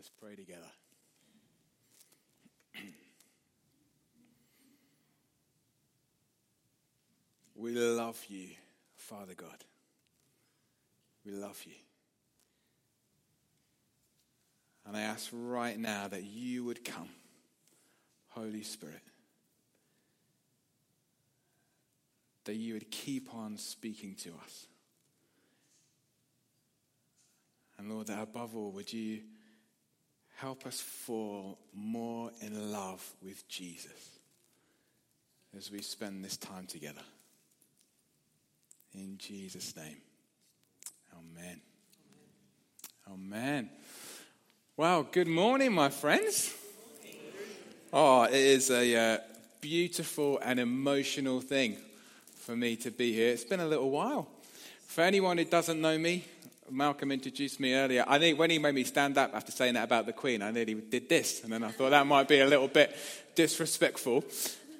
Let's pray together. we love you, Father God. We love you. And I ask right now that you would come, Holy Spirit. That you would keep on speaking to us. And Lord, that above all, would you help us fall more in love with Jesus as we spend this time together. In Jesus' name. Amen. Amen. Well, good morning, my friends. Oh, it is a uh, beautiful and emotional thing for me to be here. It's been a little while. For anyone who doesn't know me, Malcolm introduced me earlier. I think when he made me stand up after saying that about the Queen, I nearly did this. And then I thought that might be a little bit disrespectful.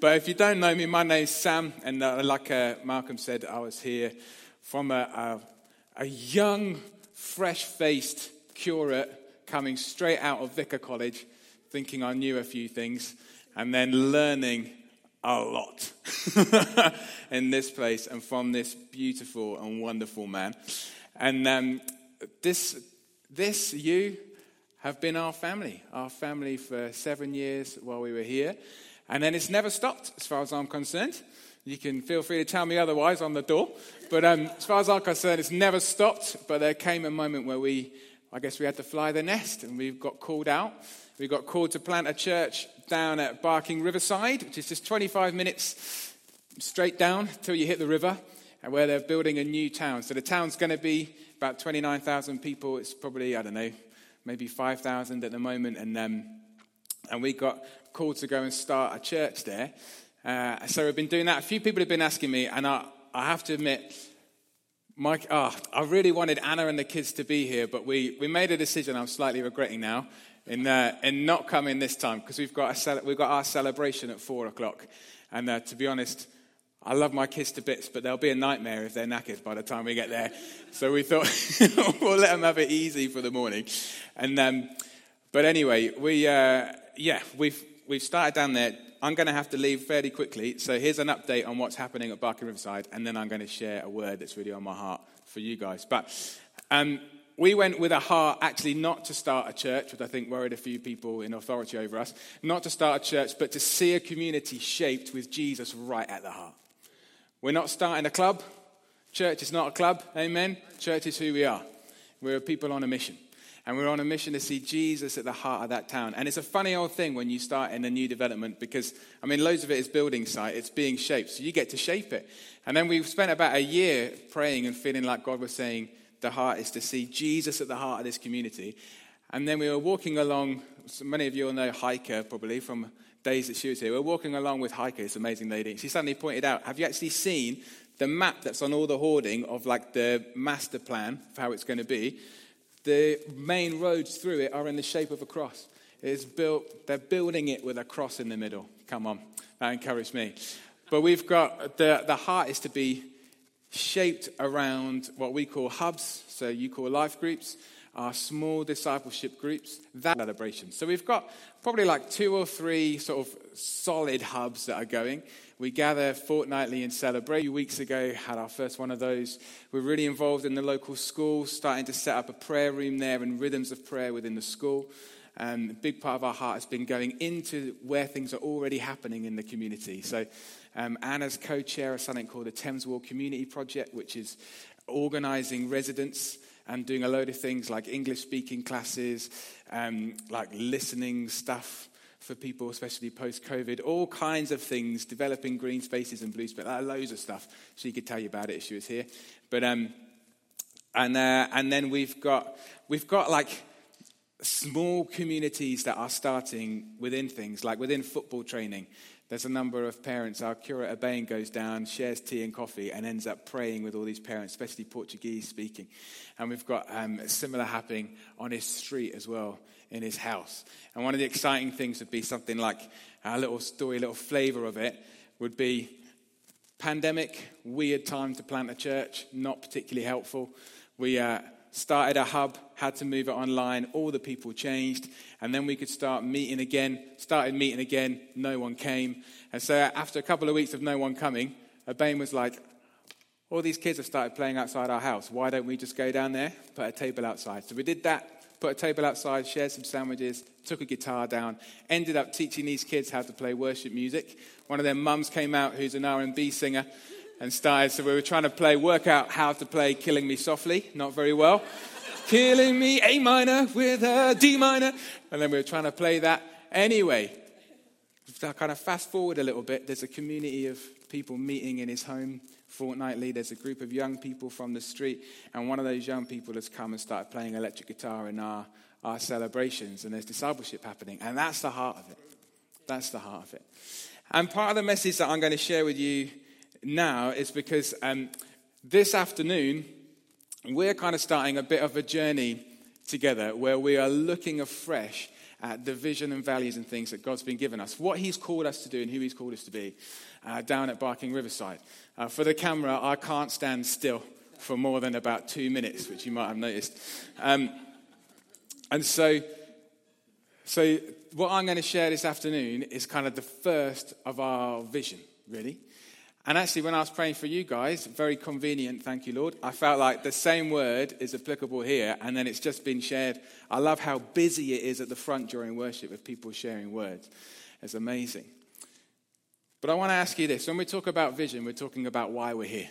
But if you don't know me, my name's Sam. And uh, like uh, Malcolm said, I was here from a, a, a young, fresh faced curate coming straight out of Vicar College, thinking I knew a few things, and then learning a lot in this place and from this beautiful and wonderful man. And um, this, this, you have been our family, our family for seven years while we were here. And then it's never stopped, as far as I'm concerned. You can feel free to tell me otherwise on the door. But um, as far as I'm concerned, it's never stopped. But there came a moment where we, I guess we had to fly the nest and we got called out. We got called to plant a church down at Barking Riverside, which is just 25 minutes straight down till you hit the river and where they're building a new town. So the town's going to be about 29,000 people. It's probably, I don't know, maybe 5,000 at the moment. And, um, and we got called to go and start a church there. Uh, so we've been doing that. A few people have been asking me, and I, I have to admit, Mike, oh, I really wanted Anna and the kids to be here, but we, we made a decision I'm slightly regretting now in, uh, in not coming this time because we've got, a, we've got our celebration at four o'clock. And uh, to be honest, I love my kids to bits, but they'll be a nightmare if they're knackered by the time we get there. So we thought we'll let them have it easy for the morning. And um, but anyway, we uh, yeah we've we've started down there. I'm going to have to leave fairly quickly. So here's an update on what's happening at Barking Riverside, and then I'm going to share a word that's really on my heart for you guys. But um, we went with a heart actually not to start a church, which I think worried a few people in authority over us, not to start a church, but to see a community shaped with Jesus right at the heart. We're not starting a club. Church is not a club. Amen. Church is who we are. We're people on a mission. And we're on a mission to see Jesus at the heart of that town. And it's a funny old thing when you start in a new development because, I mean, loads of it is building site, it's being shaped. So you get to shape it. And then we've spent about a year praying and feeling like God was saying, the heart is to see Jesus at the heart of this community. And then we were walking along, so many of you will know Heike probably from days that she was here, we're walking along with Heike, this amazing lady. She suddenly pointed out, have you actually seen the map that's on all the hoarding of like the master plan of how it's going to be? The main roads through it are in the shape of a cross. It's built, they're building it with a cross in the middle. Come on, that encouraged me. But we've got, the, the heart is to be shaped around what we call hubs, so you call life groups our small discipleship groups, that celebration. So we've got probably like two or three sort of solid hubs that are going. We gather fortnightly and celebrate. A few weeks ago, had our first one of those. We're really involved in the local school, starting to set up a prayer room there and rhythms of prayer within the school. And a big part of our heart has been going into where things are already happening in the community. So um, Anna's co-chair of something called the Thames Wall Community Project, which is organizing residents and doing a load of things like English speaking classes, um, like listening stuff for people, especially post COVID, all kinds of things, developing green spaces and blue spaces, like, loads of stuff. She could tell you about it if she was here. But, um, and, uh, and then we've got, we've got like small communities that are starting within things, like within football training. There's a number of parents. Our curate Bain goes down, shares tea and coffee, and ends up praying with all these parents, especially Portuguese speaking. And we've got um, similar happening on his street as well, in his house. And one of the exciting things would be something like a little story, a little flavor of it would be pandemic, weird time to plant a church, not particularly helpful. We, uh, started a hub, had to move it online. All the people changed. And then we could start meeting again. Started meeting again. No one came. And so after a couple of weeks of no one coming, Bain was like, all these kids have started playing outside our house. Why don't we just go down there, put a table outside? So we did that, put a table outside, shared some sandwiches, took a guitar down, ended up teaching these kids how to play worship music. One of their mums came out who's an R&B singer and started, so we were trying to play, work out how to play Killing Me Softly, not very well. Killing Me A minor with a D minor. And then we were trying to play that. Anyway, so kind of fast forward a little bit, there's a community of people meeting in his home fortnightly. There's a group of young people from the street, and one of those young people has come and started playing electric guitar in our, our celebrations, and there's discipleship happening. And that's the heart of it. That's the heart of it. And part of the message that I'm going to share with you now is because um, this afternoon, we're kind of starting a bit of a journey together where we are looking afresh at the vision and values and things that God's been given us, what He's called us to do and who He's called us to be uh, down at Barking Riverside. Uh, for the camera, I can't stand still for more than about two minutes, which you might have noticed. Um, and so, so, what I'm going to share this afternoon is kind of the first of our vision, really. And actually, when I was praying for you guys, very convenient, thank you, Lord, I felt like the same word is applicable here, and then it's just been shared. I love how busy it is at the front during worship with people sharing words. It's amazing. But I want to ask you this when we talk about vision, we're talking about why we're here.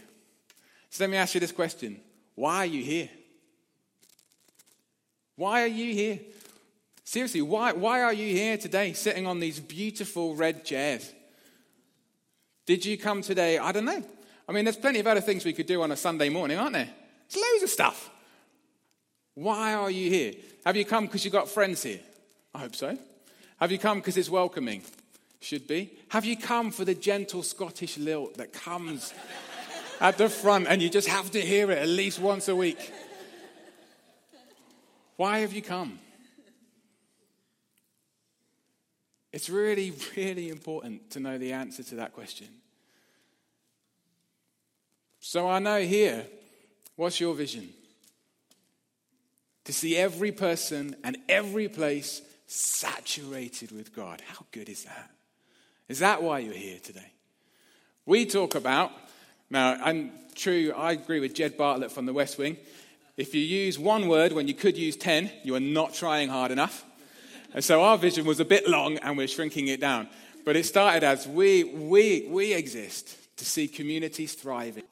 So let me ask you this question Why are you here? Why are you here? Seriously, why, why are you here today sitting on these beautiful red chairs? Did you come today? I don't know. I mean, there's plenty of other things we could do on a Sunday morning, aren't there? There's loads of stuff. Why are you here? Have you come because you've got friends here? I hope so. Have you come because it's welcoming? Should be. Have you come for the gentle Scottish lilt that comes at the front and you just have to hear it at least once a week? Why have you come? It's really, really important to know the answer to that question. So I know here, what's your vision? To see every person and every place saturated with God. How good is that? Is that why you're here today? We talk about, now, and true, I agree with Jed Bartlet from the West Wing. If you use one word when you could use 10, you are not trying hard enough. And so our vision was a bit long and we're shrinking it down. But it started as we, we, we exist to see communities thriving.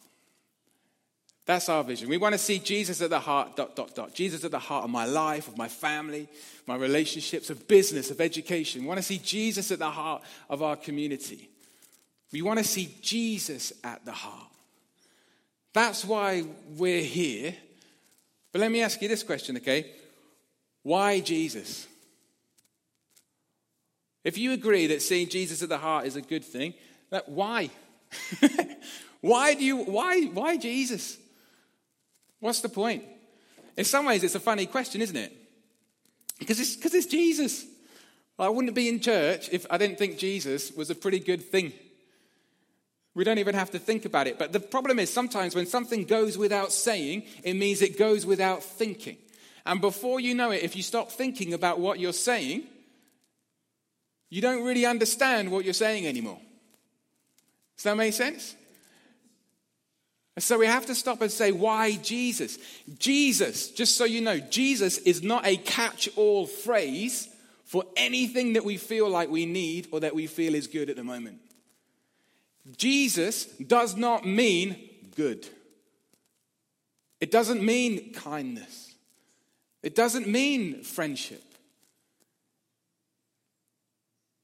That's our vision. We want to see Jesus at the heart, dot, dot, dot. Jesus at the heart of my life, of my family, my relationships, of business, of education. We want to see Jesus at the heart of our community. We want to see Jesus at the heart. That's why we're here. But let me ask you this question, okay? Why Jesus? If you agree that seeing Jesus at the heart is a good thing, why? why do you why why Jesus? What's the point? In some ways it's a funny question, isn't it? Because it's because it's Jesus. I wouldn't be in church if I didn't think Jesus was a pretty good thing. We don't even have to think about it. But the problem is sometimes when something goes without saying, it means it goes without thinking. And before you know it, if you stop thinking about what you're saying, you don't really understand what you're saying anymore. Does that make sense? So we have to stop and say, why Jesus? Jesus, just so you know, Jesus is not a catch all phrase for anything that we feel like we need or that we feel is good at the moment. Jesus does not mean good, it doesn't mean kindness, it doesn't mean friendship.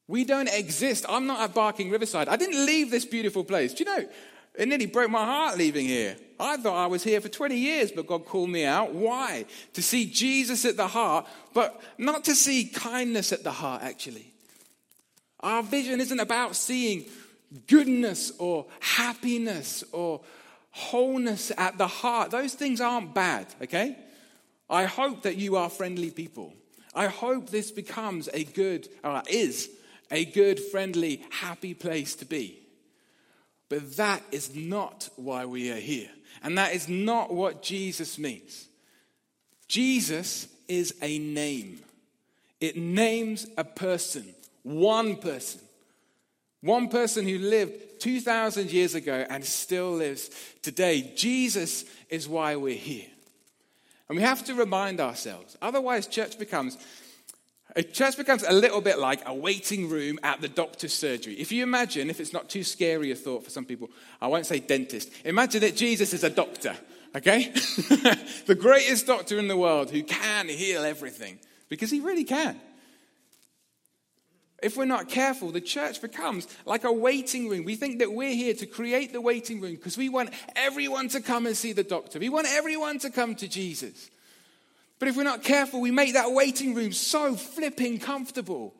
We don't exist. I'm not at Barking Riverside. I didn't leave this beautiful place. Do you know? It nearly broke my heart leaving here. I thought I was here for 20 years, but God called me out. Why? To see Jesus at the heart, but not to see kindness at the heart, actually. Our vision isn't about seeing goodness or happiness or wholeness at the heart. Those things aren't bad, okay? I hope that you are friendly people. I hope this becomes a good, or is a good, friendly, happy place to be. But that is not why we are here. And that is not what Jesus means. Jesus is a name. It names a person, one person. One person who lived 2,000 years ago and still lives today. Jesus is why we're here. And we have to remind ourselves. Otherwise, church becomes a church becomes a little bit like a waiting room at the doctor's surgery. If you imagine, if it's not too scary a thought for some people, I won't say dentist. Imagine that Jesus is a doctor, okay? the greatest doctor in the world who can heal everything, because he really can. If we're not careful, the church becomes like a waiting room. We think that we're here to create the waiting room because we want everyone to come and see the doctor. We want everyone to come to Jesus. But if we're not careful, we make that waiting room so flipping comfortable,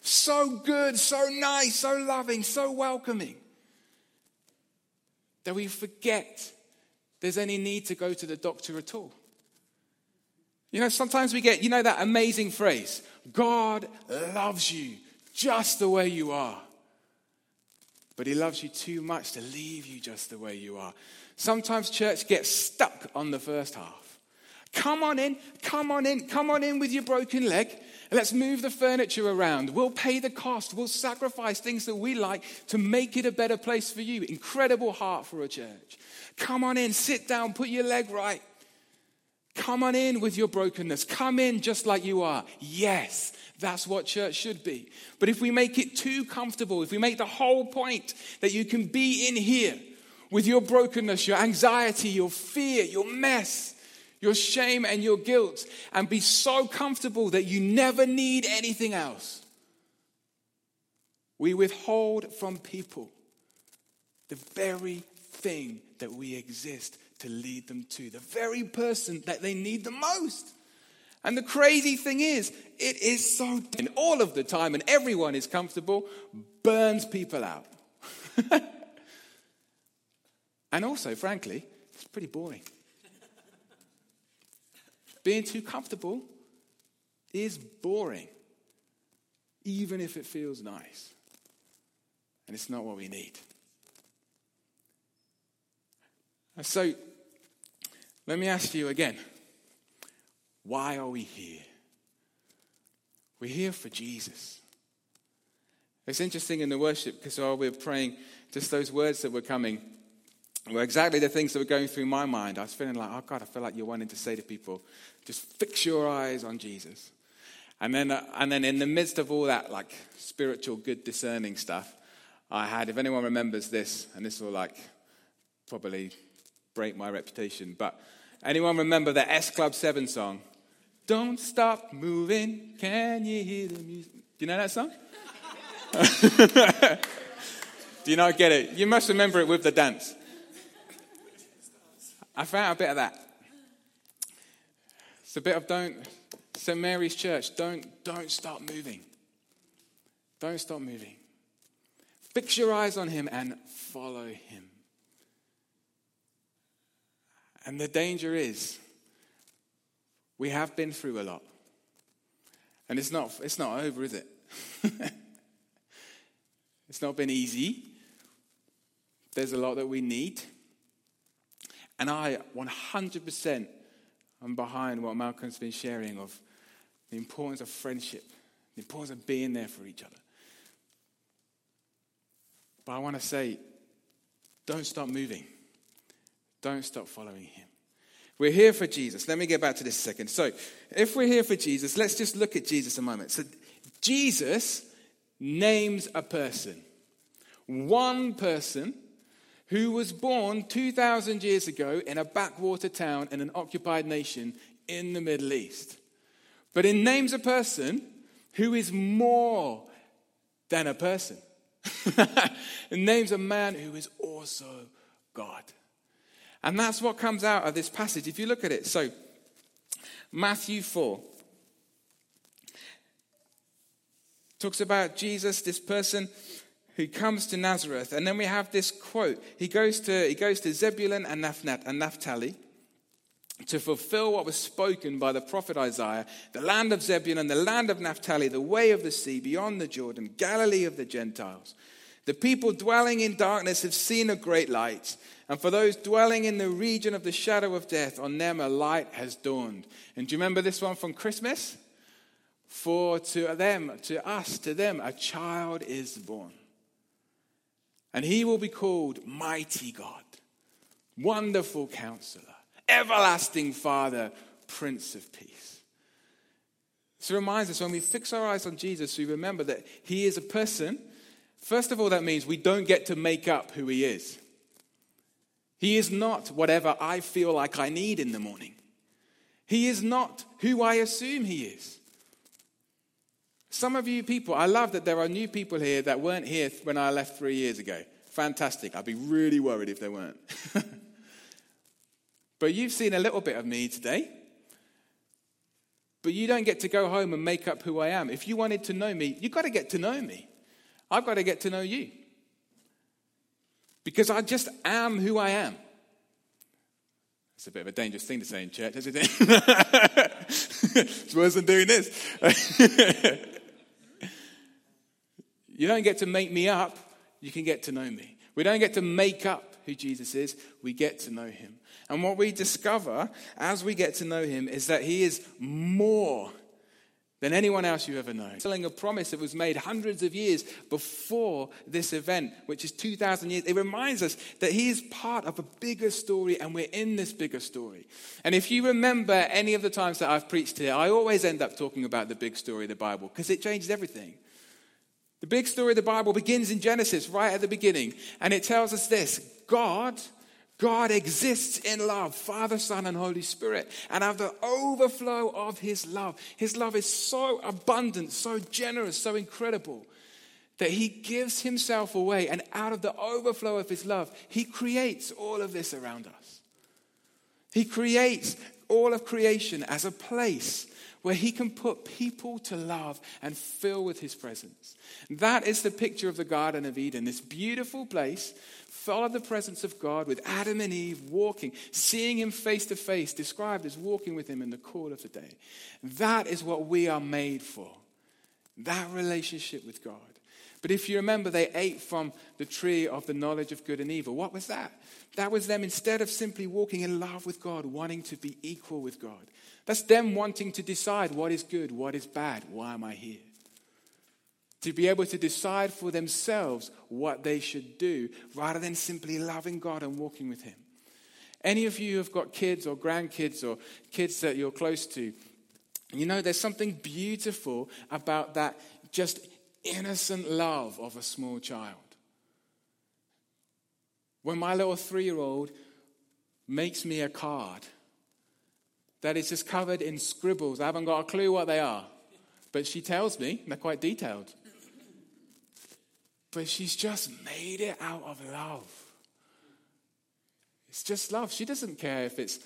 so good, so nice, so loving, so welcoming, that we forget there's any need to go to the doctor at all. You know, sometimes we get, you know, that amazing phrase God loves you just the way you are. But he loves you too much to leave you just the way you are. Sometimes church gets stuck on the first half. Come on in, come on in, come on in with your broken leg. Let's move the furniture around. We'll pay the cost. We'll sacrifice things that we like to make it a better place for you. Incredible heart for a church. Come on in, sit down, put your leg right. Come on in with your brokenness. Come in just like you are. Yes, that's what church should be. But if we make it too comfortable, if we make the whole point that you can be in here with your brokenness, your anxiety, your fear, your mess, your shame and your guilt and be so comfortable that you never need anything else. We withhold from people the very thing that we exist to lead them to, the very person that they need the most. And the crazy thing is, it is so, and all of the time, and everyone is comfortable, burns people out. and also, frankly, it's pretty boring. Being too comfortable is boring, even if it feels nice. And it's not what we need. So, let me ask you again why are we here? We're here for Jesus. It's interesting in the worship because while we we're praying, just those words that were coming were exactly the things that were going through my mind. I was feeling like, oh God, I feel like you're wanting to say to people, just fix your eyes on Jesus. And then, uh, and then in the midst of all that, like spiritual, good, discerning stuff, I had, if anyone remembers this, and this will like probably break my reputation, but anyone remember the S Club 7 song? Don't stop moving, can you hear the music? Do you know that song? Do you not get it? You must remember it with the dance. I found a bit of that. It's a bit of don't, St. Mary's Church, don't, don't stop moving. Don't stop moving. Fix your eyes on him and follow him. And the danger is, we have been through a lot. And it's not, it's not over, is it? it's not been easy. There's a lot that we need. And I 100% am behind what Malcolm's been sharing of the importance of friendship, the importance of being there for each other. But I want to say, don't stop moving. Don't stop following him. We're here for Jesus. Let me get back to this second. So, if we're here for Jesus, let's just look at Jesus a moment. So, Jesus names a person. One person who was born 2,000 years ago in a backwater town in an occupied nation in the Middle East. But it names a person who is more than a person. it names a man who is also God. And that's what comes out of this passage. If you look at it, so Matthew 4 talks about Jesus, this person who comes to Nazareth. And then we have this quote. He goes to, he goes to Zebulun and, and Naphtali to fulfill what was spoken by the prophet Isaiah the land of Zebulun, the land of Naphtali, the way of the sea, beyond the Jordan, Galilee of the Gentiles. The people dwelling in darkness have seen a great light. And for those dwelling in the region of the shadow of death, on them a light has dawned. And do you remember this one from Christmas? For to them, to us, to them, a child is born. And he will be called Mighty God, Wonderful Counselor, Everlasting Father, Prince of Peace. It reminds us when we fix our eyes on Jesus, we remember that he is a person. First of all, that means we don't get to make up who he is. He is not whatever I feel like I need in the morning. He is not who I assume he is. Some of you people, I love that there are new people here that weren't here when I left three years ago. Fantastic. I'd be really worried if they weren't. but you've seen a little bit of me today. But you don't get to go home and make up who I am. If you wanted to know me, you've got to get to know me. I've got to get to know you. Because I just am who I am. It's a bit of a dangerous thing to say in church, isn't it? it's worse than doing this. You don't get to make me up, you can get to know me. We don't get to make up who Jesus is, we get to know him. And what we discover as we get to know him is that he is more than anyone else you've ever know. Telling a promise that was made hundreds of years before this event, which is 2,000 years. It reminds us that he is part of a bigger story and we're in this bigger story. And if you remember any of the times that I've preached here, I always end up talking about the big story of the Bible because it changes everything. The big story of the Bible begins in Genesis, right at the beginning, and it tells us this God. God exists in love, Father, Son, and Holy Spirit. And out of the overflow of His love, His love is so abundant, so generous, so incredible that He gives Himself away. And out of the overflow of His love, He creates all of this around us. He creates all of creation as a place where he can put people to love and fill with his presence. That is the picture of the Garden of Eden, this beautiful place full of the presence of God with Adam and Eve walking, seeing him face to face, described as walking with him in the cool of the day. That is what we are made for. That relationship with God. But if you remember, they ate from the tree of the knowledge of good and evil. What was that? That was them, instead of simply walking in love with God, wanting to be equal with God. That's them wanting to decide what is good, what is bad, why am I here? To be able to decide for themselves what they should do rather than simply loving God and walking with Him. Any of you who have got kids or grandkids or kids that you're close to, you know, there's something beautiful about that just innocent love of a small child. When my little three year old makes me a card that is just covered in scribbles. I haven't got a clue what they are. But she tells me, they're quite detailed. But she's just made it out of love. It's just love. She doesn't care if it's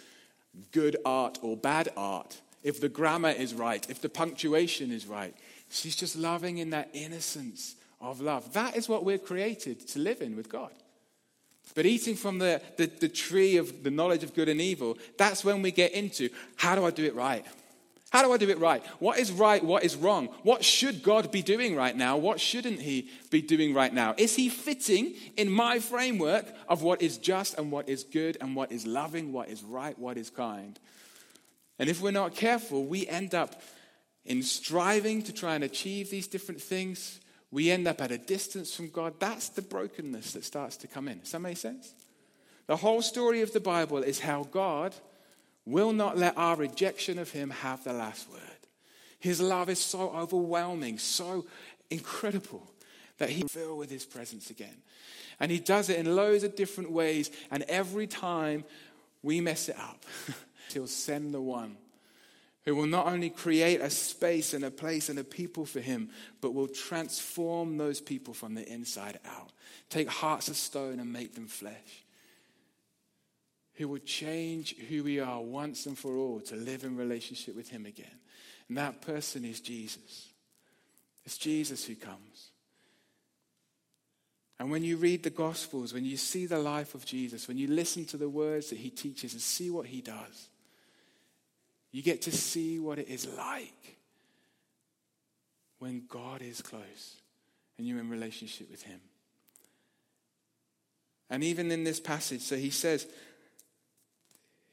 good art or bad art, if the grammar is right, if the punctuation is right. She's just loving in that innocence of love. That is what we're created to live in with God. But eating from the, the, the, tree of the knowledge of good and evil, that's when we get into how do I do it right? How do I do it right? What is right? What is wrong? What should God be doing right now? What shouldn't He be doing right now? Is He fitting in my framework of what is just and what is good and what is loving, what is right, what is kind? And if we're not careful, we end up in striving to try and achieve these different things we end up at a distance from God. That's the brokenness that starts to come in. Does that make sense? The whole story of the Bible is how God will not let our rejection of Him have the last word. His love is so overwhelming, so incredible that He fill with His presence again. And He does it in loads of different ways. And every time we mess it up, He'll send the one who will not only create a space and a place and a people for him, but will transform those people from the inside out. Take hearts of stone and make them flesh. Who will change who we are once and for all to live in relationship with him again. And that person is Jesus. It's Jesus who comes. And when you read the Gospels, when you see the life of Jesus, when you listen to the words that he teaches and see what he does, you get to see what it is like when God is close and you're in relationship with Him. And even in this passage, so he says,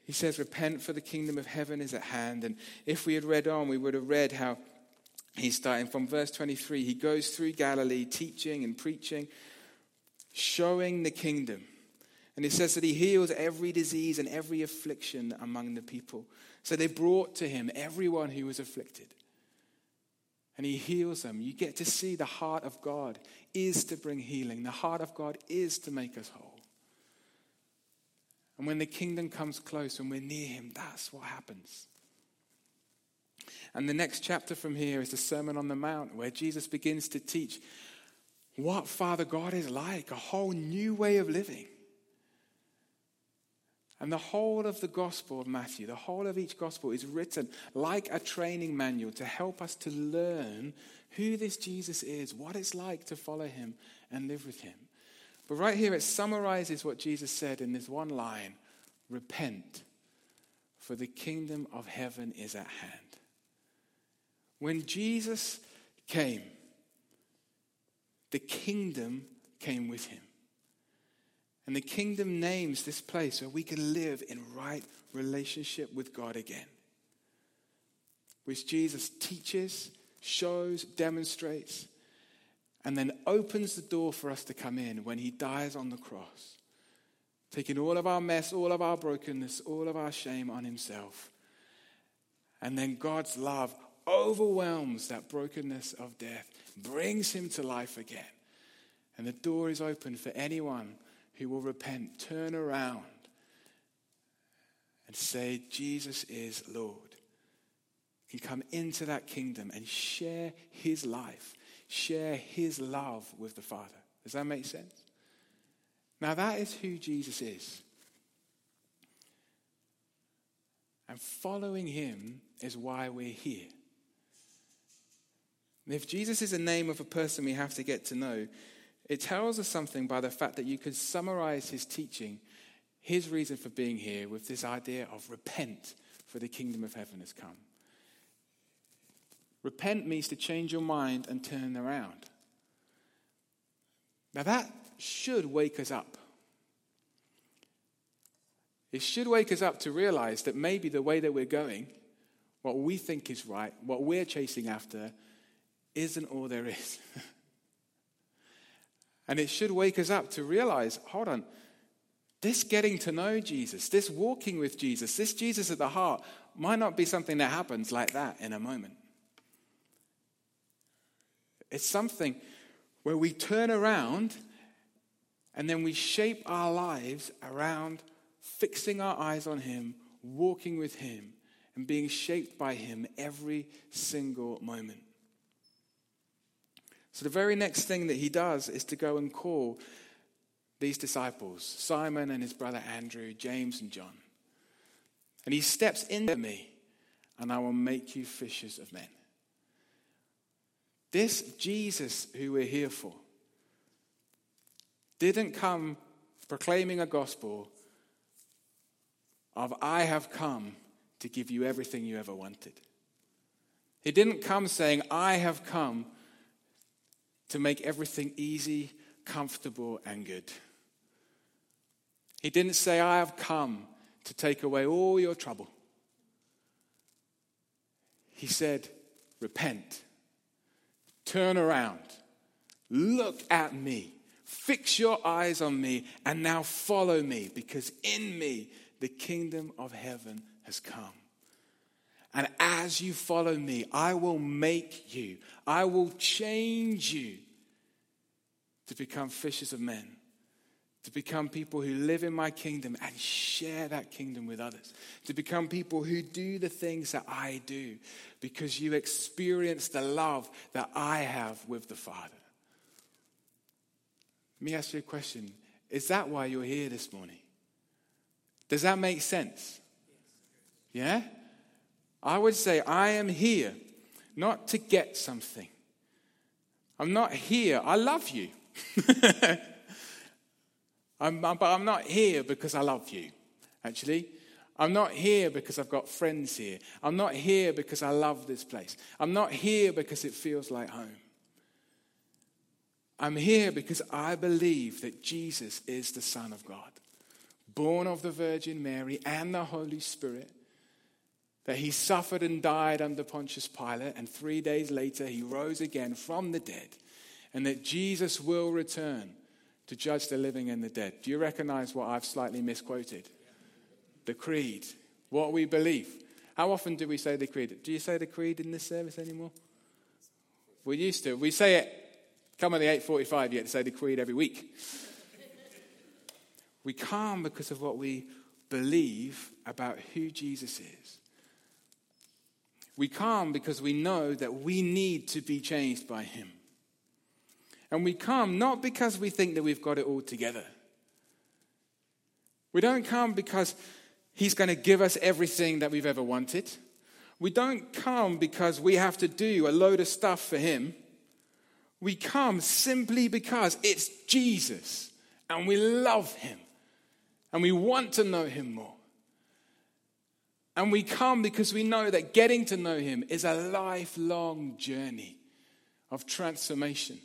he says, Repent, for the kingdom of heaven is at hand. And if we had read on, we would have read how he's starting from verse 23. He goes through Galilee, teaching and preaching, showing the kingdom. And he says that he heals every disease and every affliction among the people. So they brought to him everyone who was afflicted. And he heals them. You get to see the heart of God is to bring healing, the heart of God is to make us whole. And when the kingdom comes close, when we're near Him, that's what happens. And the next chapter from here is the Sermon on the Mount, where Jesus begins to teach what Father God is like, a whole new way of living. And the whole of the Gospel of Matthew, the whole of each Gospel is written like a training manual to help us to learn who this Jesus is, what it's like to follow him and live with him. But right here, it summarizes what Jesus said in this one line Repent, for the kingdom of heaven is at hand. When Jesus came, the kingdom came with him. And the kingdom names this place where we can live in right relationship with God again. Which Jesus teaches, shows, demonstrates, and then opens the door for us to come in when he dies on the cross, taking all of our mess, all of our brokenness, all of our shame on himself. And then God's love overwhelms that brokenness of death, brings him to life again. And the door is open for anyone who will repent, turn around, and say, Jesus is Lord. Can come into that kingdom and share his life share his love with the Father. Does that make sense? Now, that is who Jesus is. And following him is why we're here. And if Jesus is the name of a person we have to get to know, it tells us something by the fact that you could summarize his teaching, his reason for being here, with this idea of repent, for the kingdom of heaven has come. Repent means to change your mind and turn around. Now, that should wake us up. It should wake us up to realize that maybe the way that we're going, what we think is right, what we're chasing after, isn't all there is. and it should wake us up to realize hold on, this getting to know Jesus, this walking with Jesus, this Jesus at the heart might not be something that happens like that in a moment. It's something where we turn around and then we shape our lives around fixing our eyes on Him, walking with Him, and being shaped by Him every single moment. So, the very next thing that He does is to go and call these disciples Simon and his brother Andrew, James and John. And He steps into me, and I will make you fishers of men. This Jesus who we're here for didn't come proclaiming a gospel of, I have come to give you everything you ever wanted. He didn't come saying, I have come to make everything easy, comfortable, and good. He didn't say, I have come to take away all your trouble. He said, Repent Turn around. Look at me. Fix your eyes on me and now follow me because in me the kingdom of heaven has come. And as you follow me, I will make you, I will change you to become fishers of men to become people who live in my kingdom and share that kingdom with others, to become people who do the things that I do because you experience the love that I have with the Father. Let me ask you a question Is that why you're here this morning? Does that make sense? Yeah? I would say, I am here not to get something. I'm not here. I love you. I'm, but I'm not here because I love you, actually. I'm not here because I've got friends here. I'm not here because I love this place. I'm not here because it feels like home. I'm here because I believe that Jesus is the Son of God, born of the Virgin Mary and the Holy Spirit, that he suffered and died under Pontius Pilate, and three days later he rose again from the dead, and that Jesus will return to judge the living and the dead. Do you recognize what I've slightly misquoted? The creed, what we believe. How often do we say the creed? Do you say the creed in this service anymore? We used to. We say it Come on the 8.45, you get to say the creed every week. we come because of what we believe about who Jesus is. We come because we know that we need to be changed by him. And we come not because we think that we've got it all together. We don't come because he's going to give us everything that we've ever wanted. We don't come because we have to do a load of stuff for him. We come simply because it's Jesus and we love him and we want to know him more. And we come because we know that getting to know him is a lifelong journey of transformation.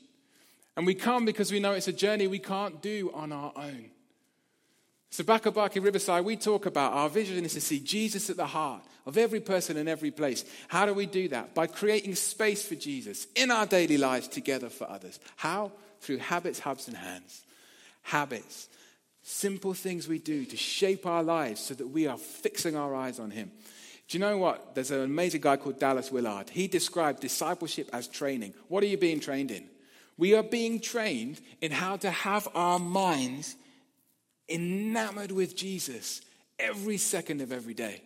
And we come because we know it's a journey we can't do on our own. So, back at Barking Riverside, we talk about our vision is to see Jesus at the heart of every person in every place. How do we do that? By creating space for Jesus in our daily lives together for others. How? Through habits, hubs, and hands. Habits. Simple things we do to shape our lives so that we are fixing our eyes on Him. Do you know what? There's an amazing guy called Dallas Willard. He described discipleship as training. What are you being trained in? We are being trained in how to have our minds enamored with Jesus every second of every day.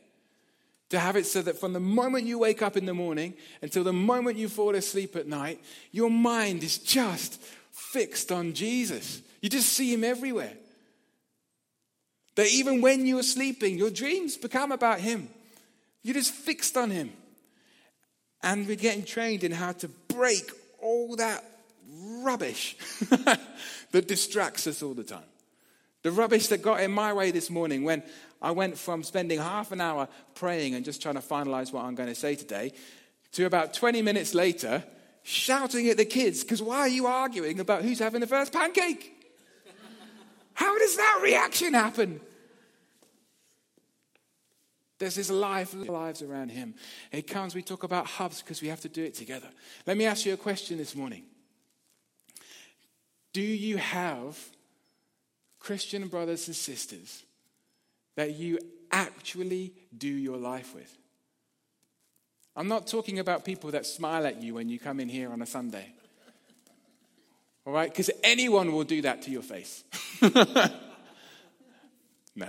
To have it so that from the moment you wake up in the morning until the moment you fall asleep at night, your mind is just fixed on Jesus. You just see him everywhere. That even when you're sleeping, your dreams become about him. You're just fixed on him. And we're getting trained in how to break all that rubbish that distracts us all the time. The rubbish that got in my way this morning when I went from spending half an hour praying and just trying to finalize what I'm going to say today to about 20 minutes later shouting at the kids because why are you arguing about who's having the first pancake? How does that reaction happen? There's this life, lives around him. It comes, we talk about hubs because we have to do it together. Let me ask you a question this morning. Do you have Christian brothers and sisters that you actually do your life with. I'm not talking about people that smile at you when you come in here on a Sunday. All right? Because anyone will do that to your face. no,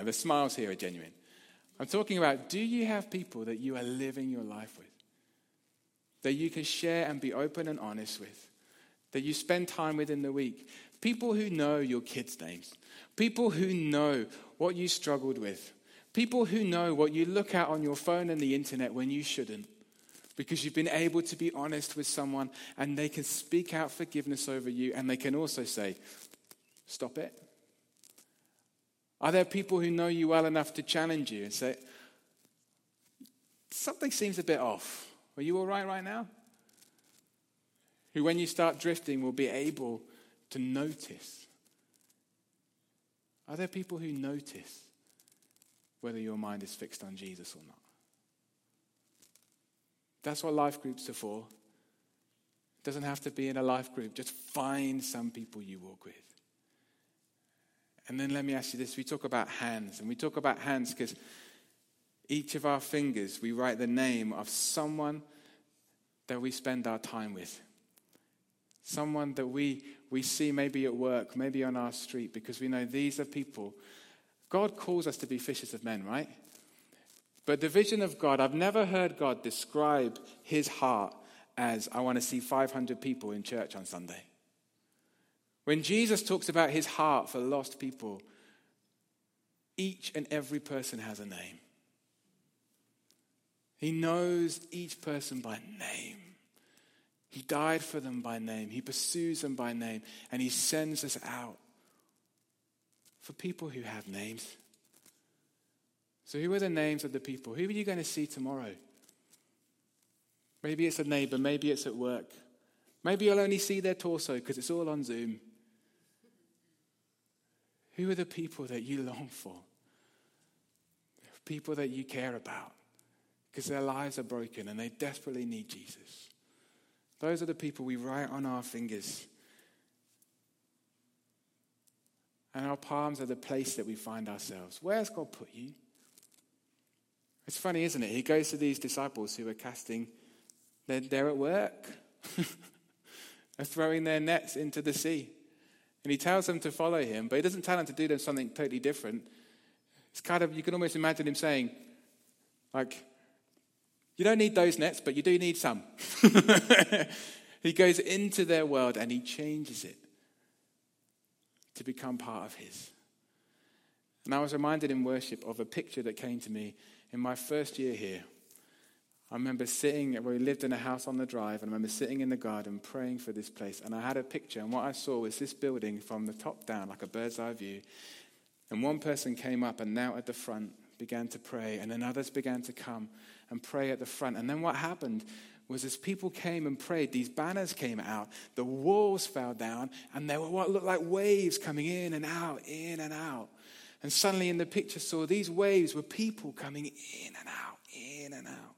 the smiles here are genuine. I'm talking about do you have people that you are living your life with? That you can share and be open and honest with? That you spend time with in the week? People who know your kids' names, people who know what you struggled with, people who know what you look at on your phone and the internet when you shouldn't, because you've been able to be honest with someone and they can speak out forgiveness over you and they can also say, Stop it. Are there people who know you well enough to challenge you and say, Something seems a bit off. Are you all right right now? Who, when you start drifting, will be able to notice. Are there people who notice whether your mind is fixed on Jesus or not? That's what life groups are for. It doesn't have to be in a life group. Just find some people you walk with. And then let me ask you this. We talk about hands, and we talk about hands because each of our fingers, we write the name of someone that we spend our time with. Someone that we, we see maybe at work, maybe on our street, because we know these are people. God calls us to be fishers of men, right? But the vision of God, I've never heard God describe his heart as, I want to see 500 people in church on Sunday. When Jesus talks about his heart for lost people, each and every person has a name. He knows each person by name. He died for them by name. He pursues them by name. And He sends us out for people who have names. So, who are the names of the people? Who are you going to see tomorrow? Maybe it's a neighbor, maybe it's at work, Maybe you'll only see their torso because it's all on Zoom. Who are the people that you long for? People that you care about because their lives are broken and they desperately need Jesus. Those are the people we write on our fingers. And our palms are the place that we find ourselves. Where's God put you? It's funny, isn't it? He goes to these disciples who are casting, they're, they're at work. they're throwing their nets into the sea. And he tells them to follow him, but he doesn't tell them to do them something totally different. It's kind of, you can almost imagine him saying, like, you don't need those nets, but you do need some. he goes into their world and he changes it to become part of his. And I was reminded in worship of a picture that came to me in my first year here. I remember sitting, we lived in a house on the drive, and I remember sitting in the garden praying for this place. And I had a picture, and what I saw was this building from the top down, like a bird's eye view. And one person came up and knelt at the front, began to pray, and then others began to come and pray at the front. And then what happened was as people came and prayed, these banners came out, the walls fell down, and there were what looked like waves coming in and out, in and out. And suddenly in the picture saw these waves were people coming in and out, in and out.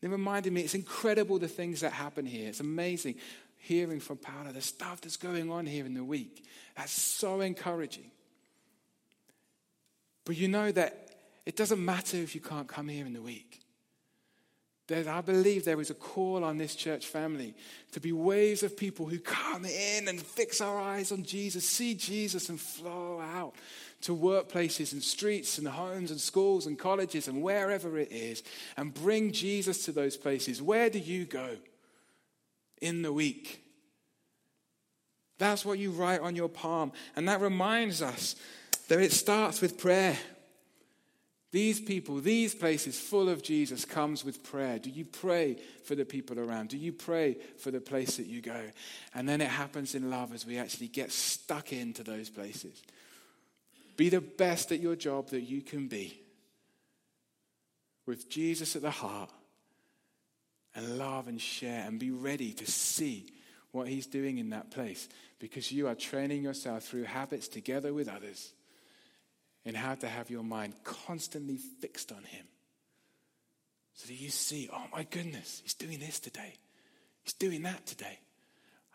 It reminded me, it's incredible the things that happen here. It's amazing hearing from Paula the stuff that's going on here in the week. That's so encouraging. But you know that it doesn't matter if you can't come here in the week. That I believe there is a call on this church family to be waves of people who come in and fix our eyes on Jesus, see Jesus, and flow out to workplaces and streets and homes and schools and colleges and wherever it is and bring Jesus to those places. Where do you go in the week? That's what you write on your palm. And that reminds us that it starts with prayer. These people, these places full of Jesus comes with prayer. Do you pray for the people around? Do you pray for the place that you go? And then it happens in love as we actually get stuck into those places. Be the best at your job that you can be with Jesus at the heart and love and share and be ready to see what he's doing in that place because you are training yourself through habits together with others in how to have your mind constantly fixed on him. So that you see, oh my goodness, he's doing this today. He's doing that today.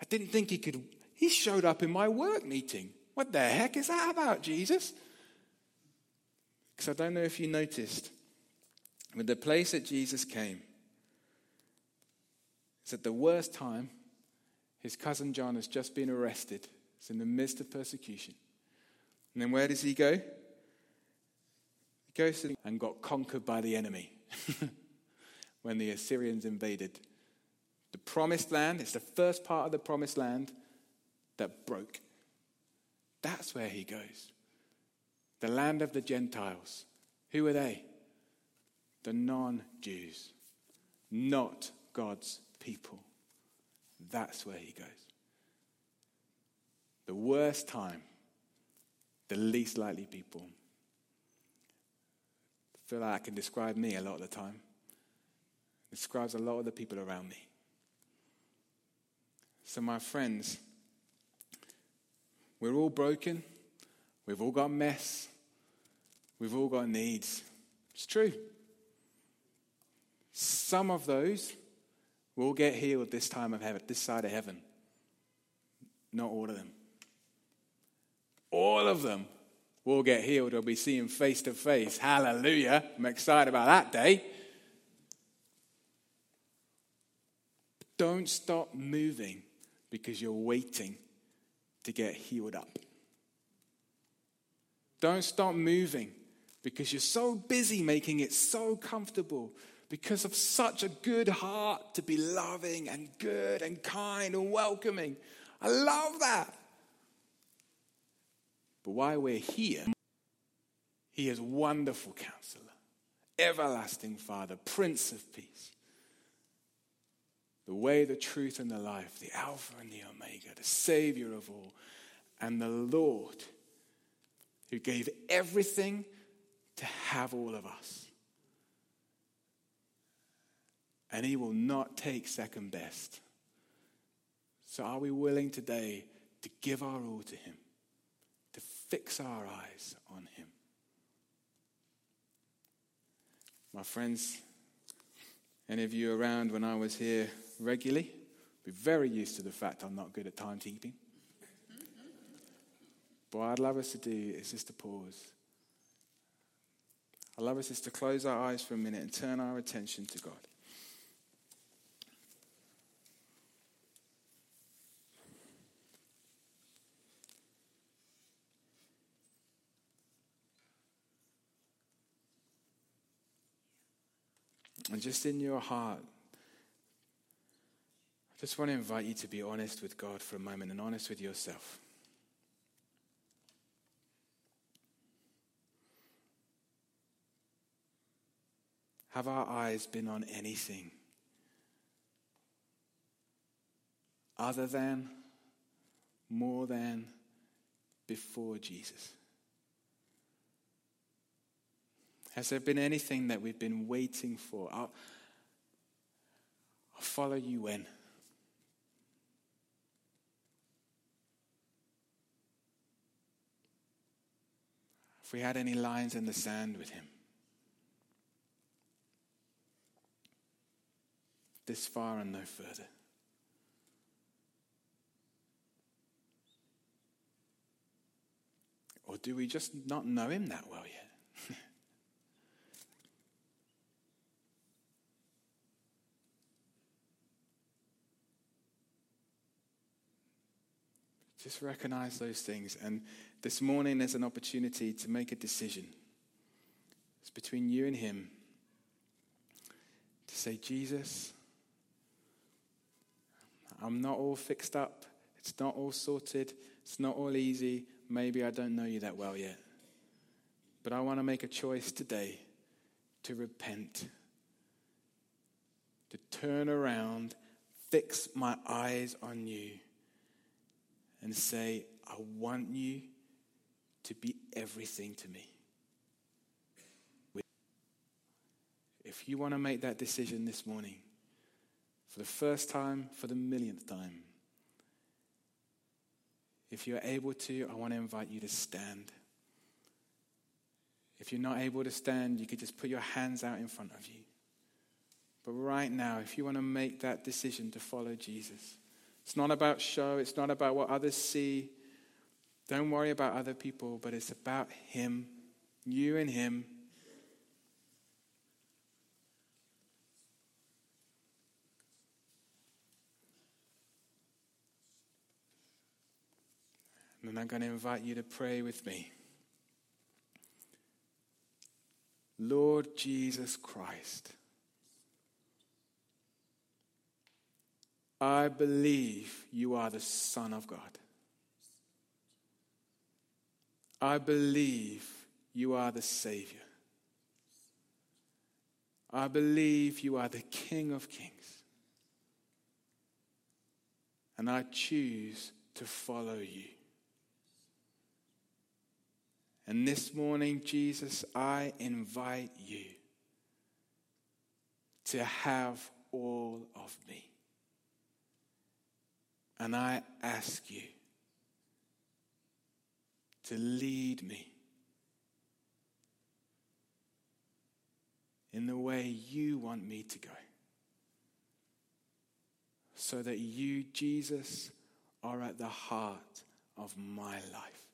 I didn't think he could. He showed up in my work meeting. What the heck is that about, Jesus? Because I don't know if you noticed, but the place that Jesus came is at the worst time. His cousin John has just been arrested. He's in the midst of persecution. And then where does he go? He goes to and got conquered by the enemy when the Assyrians invaded. The promised land, it's the first part of the promised land that broke. That's where he goes. The land of the Gentiles. Who are they? The non Jews, not God's people. That's where he goes. The worst time, the least likely people. I feel like I can describe me a lot of the time. Describes a lot of the people around me. So, my friends, we're all broken. We've all got mess. We've all got needs. It's true. Some of those will get healed this time of heaven, this side of heaven. Not all of them. All of them will get healed or be seeing face to face. Hallelujah. I'm excited about that day. Don't stop moving because you're waiting to get healed up. Don't stop moving because you're so busy making it so comfortable because of such a good heart to be loving and good and kind and welcoming. I love that. But while we're here, He is wonderful counselor, everlasting Father, Prince of Peace the way, the truth, and the life, the Alpha and the Omega, the Savior of all, and the Lord who gave everything to have all of us. And He will not take second best. So, are we willing today to give our all to Him, to fix our eyes on Him? My friends, any of you around when I was here regularly? Be very used to the fact I'm not good at timekeeping. but what I'd love us to do is just to pause. I'd love us just to close our eyes for a minute and turn our attention to God. And just in your heart, just want to invite you to be honest with God for a moment and honest with yourself. Have our eyes been on anything other than, more than, before Jesus? Has there been anything that we've been waiting for? I'll, I'll follow you when. We had any lines in the sand with him. This far and no further. Or do we just not know him that well yet? Just recognize those things. And this morning, there's an opportunity to make a decision. It's between you and Him to say, Jesus, I'm not all fixed up. It's not all sorted. It's not all easy. Maybe I don't know you that well yet. But I want to make a choice today to repent, to turn around, fix my eyes on you and say, I want you to be everything to me. If you want to make that decision this morning, for the first time, for the millionth time, if you're able to, I want to invite you to stand. If you're not able to stand, you could just put your hands out in front of you. But right now, if you want to make that decision to follow Jesus, it's not about show, it's not about what others see. Don't worry about other people, but it's about Him, you and Him. And I'm going to invite you to pray with me. Lord Jesus Christ. I believe you are the Son of God. I believe you are the Savior. I believe you are the King of Kings. And I choose to follow you. And this morning, Jesus, I invite you to have all of me. And I ask you to lead me in the way you want me to go. So that you, Jesus, are at the heart of my life.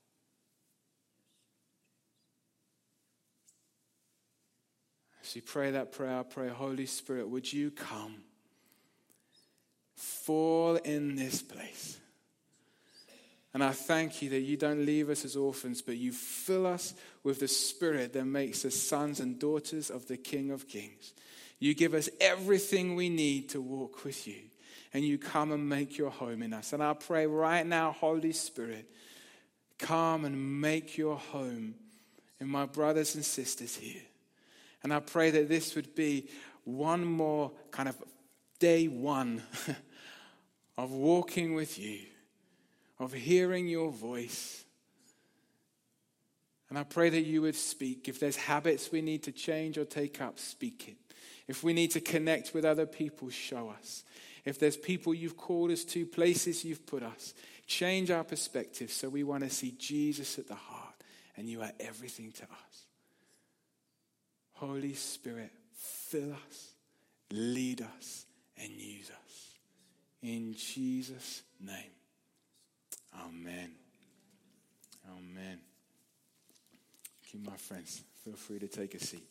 As you pray that prayer, I pray, Holy Spirit, would you come? Fall in this place. And I thank you that you don't leave us as orphans, but you fill us with the Spirit that makes us sons and daughters of the King of Kings. You give us everything we need to walk with you, and you come and make your home in us. And I pray right now, Holy Spirit, come and make your home in my brothers and sisters here. And I pray that this would be one more kind of day one of walking with you, of hearing your voice. And I pray that you would speak. If there's habits we need to change or take up, speak it. If we need to connect with other people, show us. If there's people you've called us to, places you've put us, change our perspective so we want to see Jesus at the heart and you are everything to us. Holy Spirit, fill us, lead us, and use us. In Jesus' name. Amen. Amen. Thank you, my friends. Feel free to take a seat.